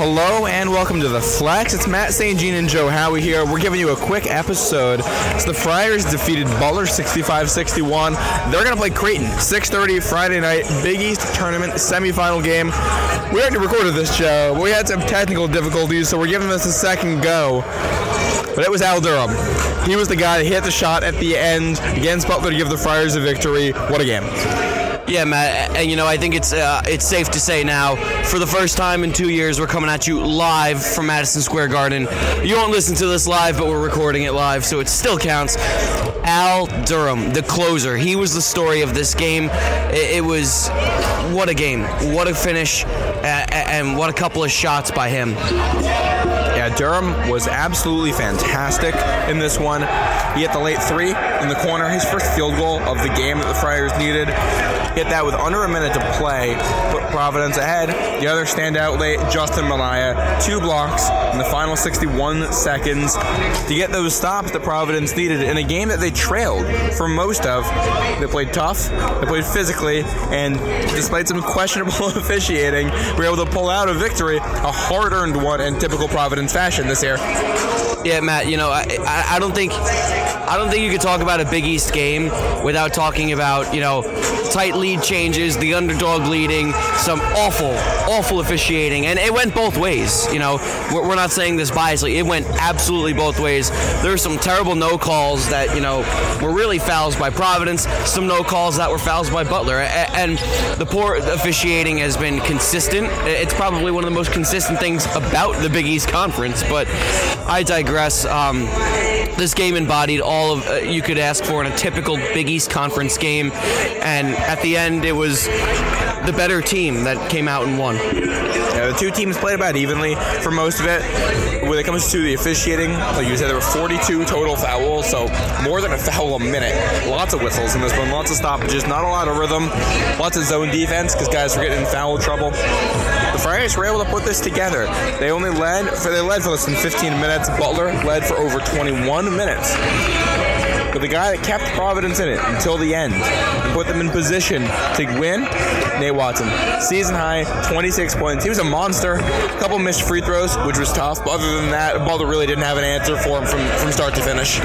Hello and welcome to the Flex. It's Matt St. Jean and Joe Howie here. We're giving you a quick episode. So the Friars defeated Butler 65-61. They're going to play Creighton 6:30 Friday night Big East tournament semifinal game. We already recorded this show, but we had some technical difficulties, so we're giving this a second go. But it was Al Durham. He was the guy that hit the shot at the end against Butler to give the Friars a victory. What a game! Yeah, Matt, and you know I think it's uh, it's safe to say now, for the first time in two years, we're coming at you live from Madison Square Garden. You won't listen to this live, but we're recording it live, so it still counts. Al Durham, the closer, he was the story of this game. It, it was what a game, what a finish, and what a couple of shots by him. Yeah, Durham was absolutely fantastic in this one. He hit the late three in the corner, his first field goal of the game that the Friars needed. Hit that with under a minute to play, put Providence ahead. The other standout late, Justin Minaya, two blocks in the final 61 seconds to get those stops that Providence needed in a game that they trailed for most of. They played tough, they played physically, and despite some questionable officiating, we were able to pull out a victory, a hard-earned one in typical Providence fashion this year. Yeah, Matt. You know, I, I, I don't think I don't think you could talk about a Big East game without talking about you know tight lead changes, the underdog leading, some awful, awful officiating, and it went both ways. You know, we're, not saying this biasly. It went absolutely both ways. There were some terrible no calls that you know were really fouls by Providence. Some no calls that were fouls by Butler, and the poor officiating has been consistent. It's probably one of the most consistent things about the Big East Conference. But I digress. Um, this game embodied all of uh, you could ask for in a typical Big East Conference game, and at the end, it was the better team that came out and won. Yeah, the two teams played about evenly for most of it. When it comes to the officiating, like you said, there were 42 total fouls, so more than a foul a minute. Lots of whistles in this one, lots of stoppages, not a lot of rhythm, lots of zone defense because guys were getting in foul trouble. The Friars were able to put this together. They only led for they led for less than 15 minutes. Butler led for over 21 minutes. But the guy that kept Providence in it until the end and put them in position to win, Nate Watson. Season high, 26 points. He was a monster. A couple missed free throws, which was tough. But other than that, Butler really didn't have an answer for him from, from start to finish.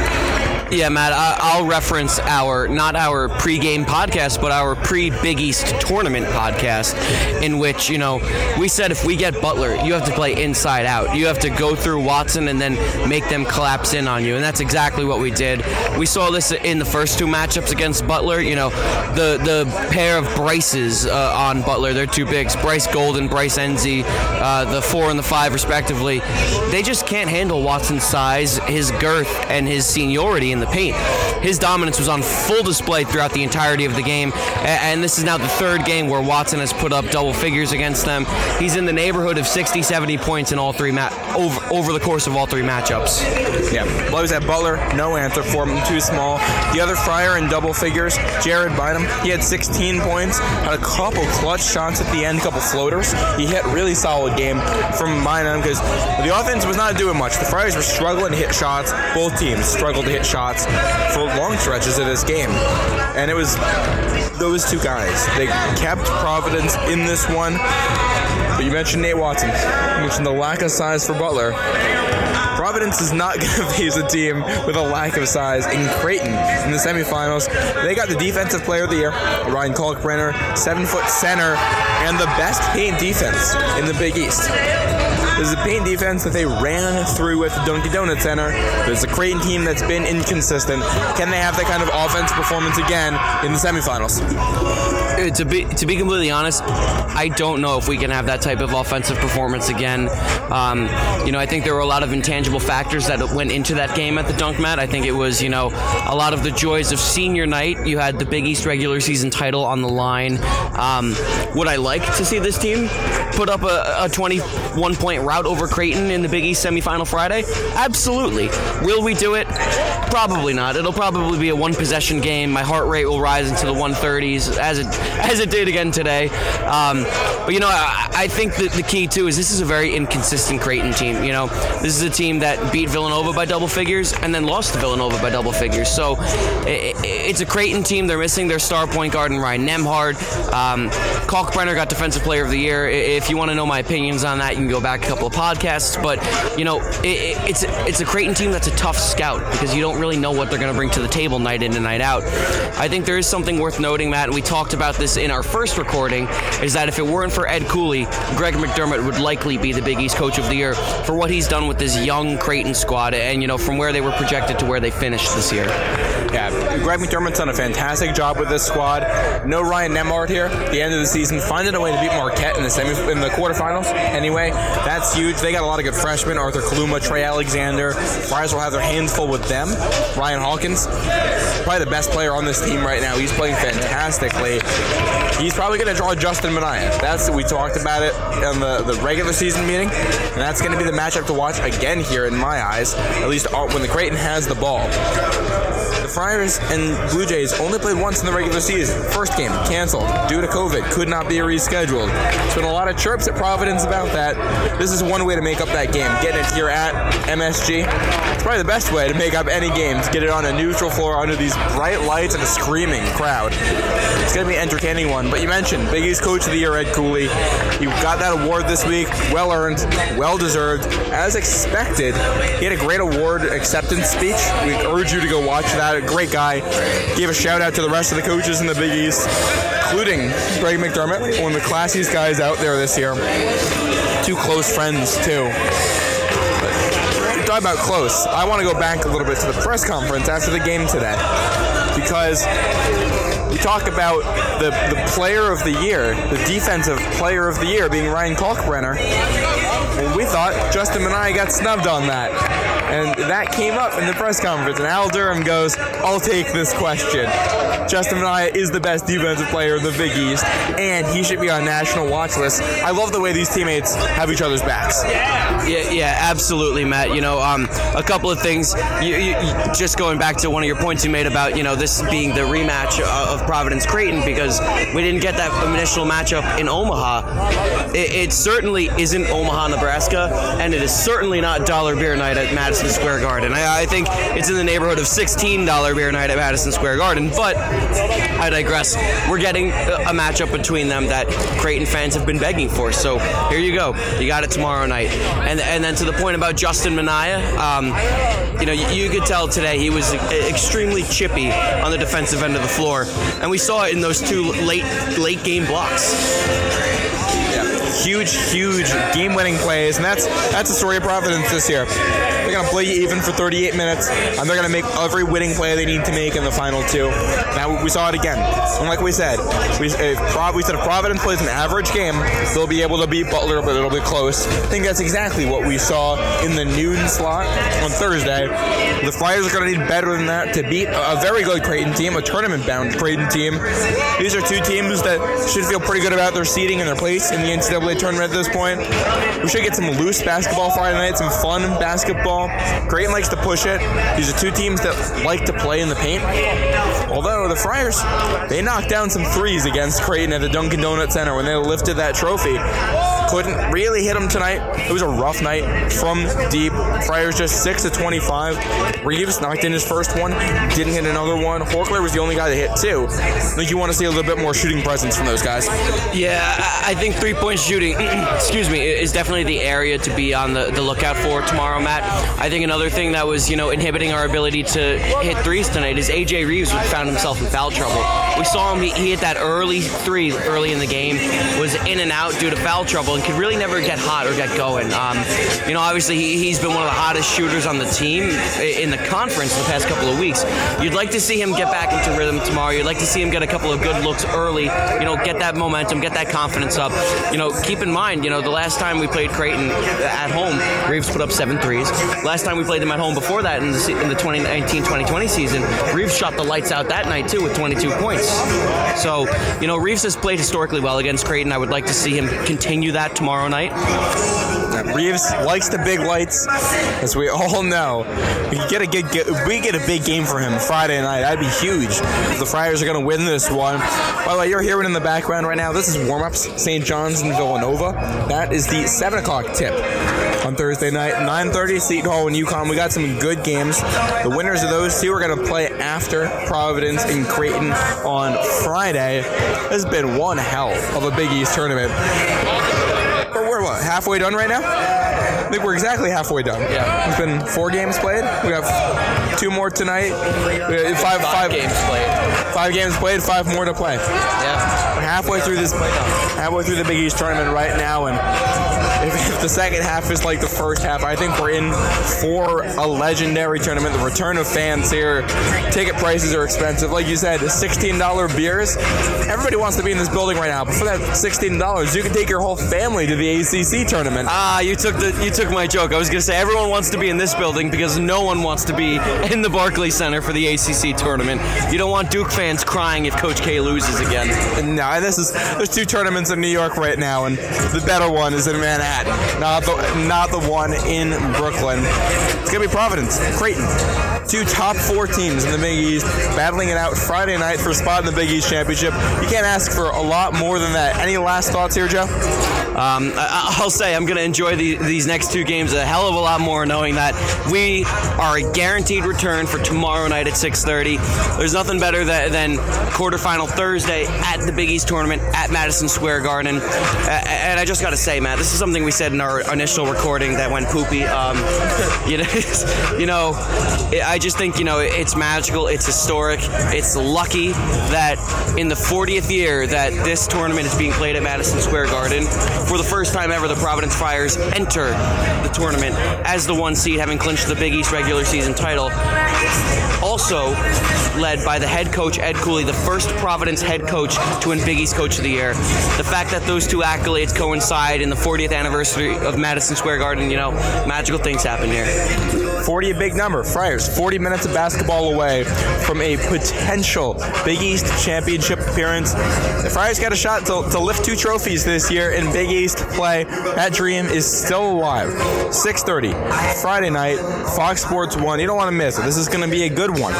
Yeah, Matt, I- I'll reference our, not our pregame podcast, but our pre Big East tournament podcast, in which, you know, we said if we get Butler, you have to play inside out. You have to go through Watson and then make them collapse in on you. And that's exactly what we did. We saw this in the first two matchups against Butler. You know, the, the pair of Bryces uh, on Butler, they're two bigs Bryce Golden, Bryce Nze, uh, the four and the five, respectively. They just can't handle Watson's size, his girth, and his seniority in the paint. His dominance was on full display throughout the entirety of the game, and this is now the third game where Watson has put up double figures against them. He's in the neighborhood of 60, 70 points in all three ma- over over the course of all three matchups. Yeah, blows at Butler, no answer for him, too small. The other Friar in double figures, Jared Bynum, he had 16 points, had a couple clutch shots at the end, a couple floaters. He hit really solid game from Bynum because the offense was not doing much. The Friars were struggling to hit shots. Both teams struggled to hit shots for long stretches of this game, and it was those two guys. They kept Providence in this one. But you mentioned Nate Watson. You mentioned the lack of size for Butler. Providence is not going to face a team with a lack of size in Creighton in the semifinals. They got the defensive player of the year, Ryan Kalkbrenner, seven foot center, and the best paint defense in the Big East. This is a paint defense that they ran through with Dunkin' Donut Center. It's a Creighton team that's been inconsistent. Can they have that kind of offense performance again in the semifinals? Uh, To be to be completely honest, I don't know if we can have that type of offensive performance again. Um, you know, I think there were a lot of intangible factors that went into that game at the dunk mat. I think it was, you know, a lot of the joys of senior night. You had the Big East regular season title on the line. Um, would I like to see this team put up a, a 21 point rout over Creighton in the Big East semifinal Friday? Absolutely. Will we do it? Probably not. It'll probably be a one possession game. My heart rate will rise into the 130s as it as it did again today. Um, but you know, I, I think that the key too is this is a very inconsistent Creighton team. You know, this is a team that beat Villanova by double figures and then lost to Villanova by double figures. So i i- it's a Creighton team. They're missing their star point guard in Ryan Nembhard. Um, Kalkbrenner got Defensive Player of the Year. If you want to know my opinions on that, you can go back a couple of podcasts, but you know, it, it, it's it's a Creighton team that's a tough scout because you don't really know what they're going to bring to the table night in and night out. I think there is something worth noting, Matt, and we talked about this in our first recording, is that if it weren't for Ed Cooley, Greg McDermott would likely be the Big East Coach of the Year for what he's done with this young Creighton squad, and you know, from where they were projected to where they finished this year. Greg McDermott's done a fantastic job with this squad. No Ryan Nembhard here. The end of the season, finding a way to beat Marquette in the semi in the quarterfinals. Anyway, that's huge. They got a lot of good freshmen: Arthur Kaluma, Trey Alexander. Friars will have their hands full with them. Ryan Hawkins, probably the best player on this team right now. He's playing fantastically. He's probably going to draw Justin Minaya. That's we talked about it in the, the regular season meeting, and that's going to be the matchup to watch again here in my eyes. At least when the Creighton has the ball. The Friars and Blue Jays only played once in the regular season. First game canceled due to COVID, could not be rescheduled. There's been a lot of chirps at Providence about that. This is one way to make up that game. Getting it here at MSG. It's probably the best way to make up any games. Get it on a neutral floor under these bright lights and a screaming crowd. It's going to be an entertaining one. But you mentioned Big East Coach of the Year, Ed Cooley. You got that award this week. Well earned, well deserved. As expected, he had a great award acceptance speech. We urge you to go watch that. A great guy. Gave a shout out to the rest of the coaches in the Big East, including Greg McDermott, one of the classiest guys out there this year. Two close friends, too. About close. I want to go back a little bit to the press conference after the game today because we talk about the, the player of the year, the defensive player of the year being Ryan Kalkbrenner. And we thought Justin Minaya got snubbed on that. And that came up in the press conference. And Al Durham goes, I'll take this question. Justin Minaya is the best defensive player in the Big East, and he should be on national watch list. I love the way these teammates have each other's backs. Yeah, yeah, absolutely, Matt. You know, um, a couple of things. You, you, just going back to one of your points you made about you know this being the rematch of Providence Creighton because we didn't get that initial matchup in Omaha. It, it certainly isn't Omaha, Nebraska, and it is certainly not dollar beer night at Madison Square Garden. I, I think it's in the neighborhood of sixteen dollar beer night at Madison Square Garden, but I digress. We're getting a matchup between them that Creighton fans have been begging for. So here you go. You got it tomorrow night. And and then to the point about Justin Minaya, um, you know, you, you, could tell today he was extremely chippy on the defensive end of the floor, and we saw it in those two late late game blocks huge, huge game-winning plays, and that's that's the story of Providence this year. They're gonna play even for 38 minutes, and they're gonna make every winning play they need to make in the final two. Now we saw it again, and like we said, we, if we said if Providence plays an average game, they'll be able to beat Butler, but it'll be close. I think that's exactly what we saw in the noon slot on Thursday. The Flyers are gonna need better than that to beat a very good Creighton team, a tournament-bound Creighton team. These are two teams that should feel pretty good about their seeding and their place in the NCAA tournament at this point. We should get some loose basketball Friday night, some fun basketball. Creighton likes to push it. These are two teams that like to play in the paint. Although the Friars, they knocked down some threes against Creighton at the Dunkin' Donuts Center when they lifted that trophy. Couldn't really hit them tonight. It was a rough night from deep. Friars just 6 to 25. Reeves knocked in his first one, didn't hit another one. Horchler was the only guy that hit two. I think you want to see a little bit more shooting presence from those guys. Yeah, I think three point shooting, excuse me, is definitely the area to be on the, the lookout for tomorrow, Matt. I think another thing that was, you know, inhibiting our ability to hit threes tonight is AJ Reeves found himself in foul trouble. We saw him, he, he hit that early three early in the game, was in and out due to foul trouble, and could really never get hot or get going. Um, you know, obviously, he, has been one of the hottest shooters on the team in the conference the past couple of weeks. You'd like to see him get back into rhythm tomorrow. You'd like to see him get a couple of good looks early, you know, get that momentum, get that confidence up. You know, keep in mind, you know, the last time we played Creighton at home, Reeves put up seven threes. Last time we played them at home before that in the, in the 2019-2020 season, Reeves shot the lights out that night too with 22 points. So, you know, Reeves has played historically well against Creighton. I would like to see him continue that tomorrow night. Reeves likes the big lights, as we all know. We get a good, we get a big game for him Friday night. That'd be huge. The Friars are going to win this one. By the way, you're hearing in the background right now. This is warm-ups. St. John's and Villanova. That is the seven o'clock tip on Thursday night. 9:30 Seton Hall and UConn. We got some good games. The winners of those two are going to play after Providence and Creighton on Friday. This has been one hell of a Big East tournament. But we're what halfway done right now? I think we're exactly halfway done. Yeah. It's been four games played. We have two more tonight. Have five, five, games played. five games played, five more to play. Yeah. Halfway through this, halfway through the Big East tournament right now, and if, if the second half is like the first half, I think we're in for a legendary tournament. The return of fans here. Ticket prices are expensive, like you said. Sixteen dollar beers. Everybody wants to be in this building right now, but for that sixteen dollars, you can take your whole family to the ACC tournament. Ah, you took the you took my joke. I was gonna say everyone wants to be in this building because no one wants to be in the Barclays Center for the ACC tournament. You don't want Duke fans crying if Coach K loses again. No, and this is there's two tournaments in New York right now, and the better one is in Manhattan, not the not the one in Brooklyn. It's gonna be Providence, Creighton, two top four teams in the Big East battling it out Friday night for a spot in the Big East championship. You can't ask for a lot more than that. Any last thoughts here, Joe? Um, I, I'll say I'm going to enjoy the, these next two games a hell of a lot more, knowing that we are a guaranteed return for tomorrow night at 6:30. There's nothing better than, than quarterfinal Thursday at the Big East tournament at Madison Square Garden. And I just got to say, Matt, this is something we said in our initial recording that went poopy. Um, you know, you know, I just think you know it's magical, it's historic, it's lucky that in the 40th year that this tournament is being played at Madison Square Garden. For the first time ever, the Providence Friars enter the tournament as the one seed, having clinched the Big East regular season title. Also led by the head coach Ed Cooley, the first Providence head coach to win Big East Coach of the Year. The fact that those two accolades coincide in the 40th anniversary of Madison Square Garden, you know, magical things happen here. 40 a big number. Friars 40 minutes of basketball away from a potential Big East championship appearance. The Friars got a shot to, to lift two trophies this year in Big East play. That dream is still alive. 6:30 Friday night, Fox Sports One. You don't want to miss it. This is going to be a good one.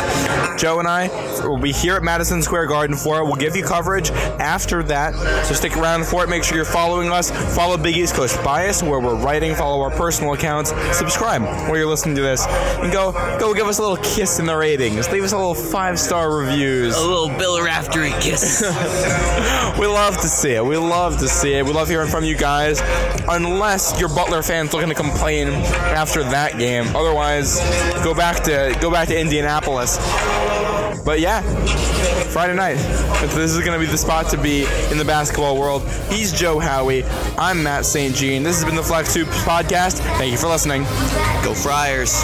Joe and I will be here at Madison Square Garden for it. We'll give you coverage after that. So stick around for it. Make sure you're following us. Follow Big East Coast Bias where we're writing. Follow our personal accounts. Subscribe where you're listening to this, and go go give us a little kiss in the ratings. Leave us a little five star reviews. A little Bill Raftery kiss. We love to see it. We love to see it. We love hearing from you guys. Unless your Butler fans looking to complain after that game. Otherwise, go back to go back to Indianapolis. But yeah, Friday night. This is going to be the spot to be in the basketball world. He's Joe Howie. I'm Matt St. Jean. This has been the Flex Hoops podcast. Thank you for listening. Go Friars.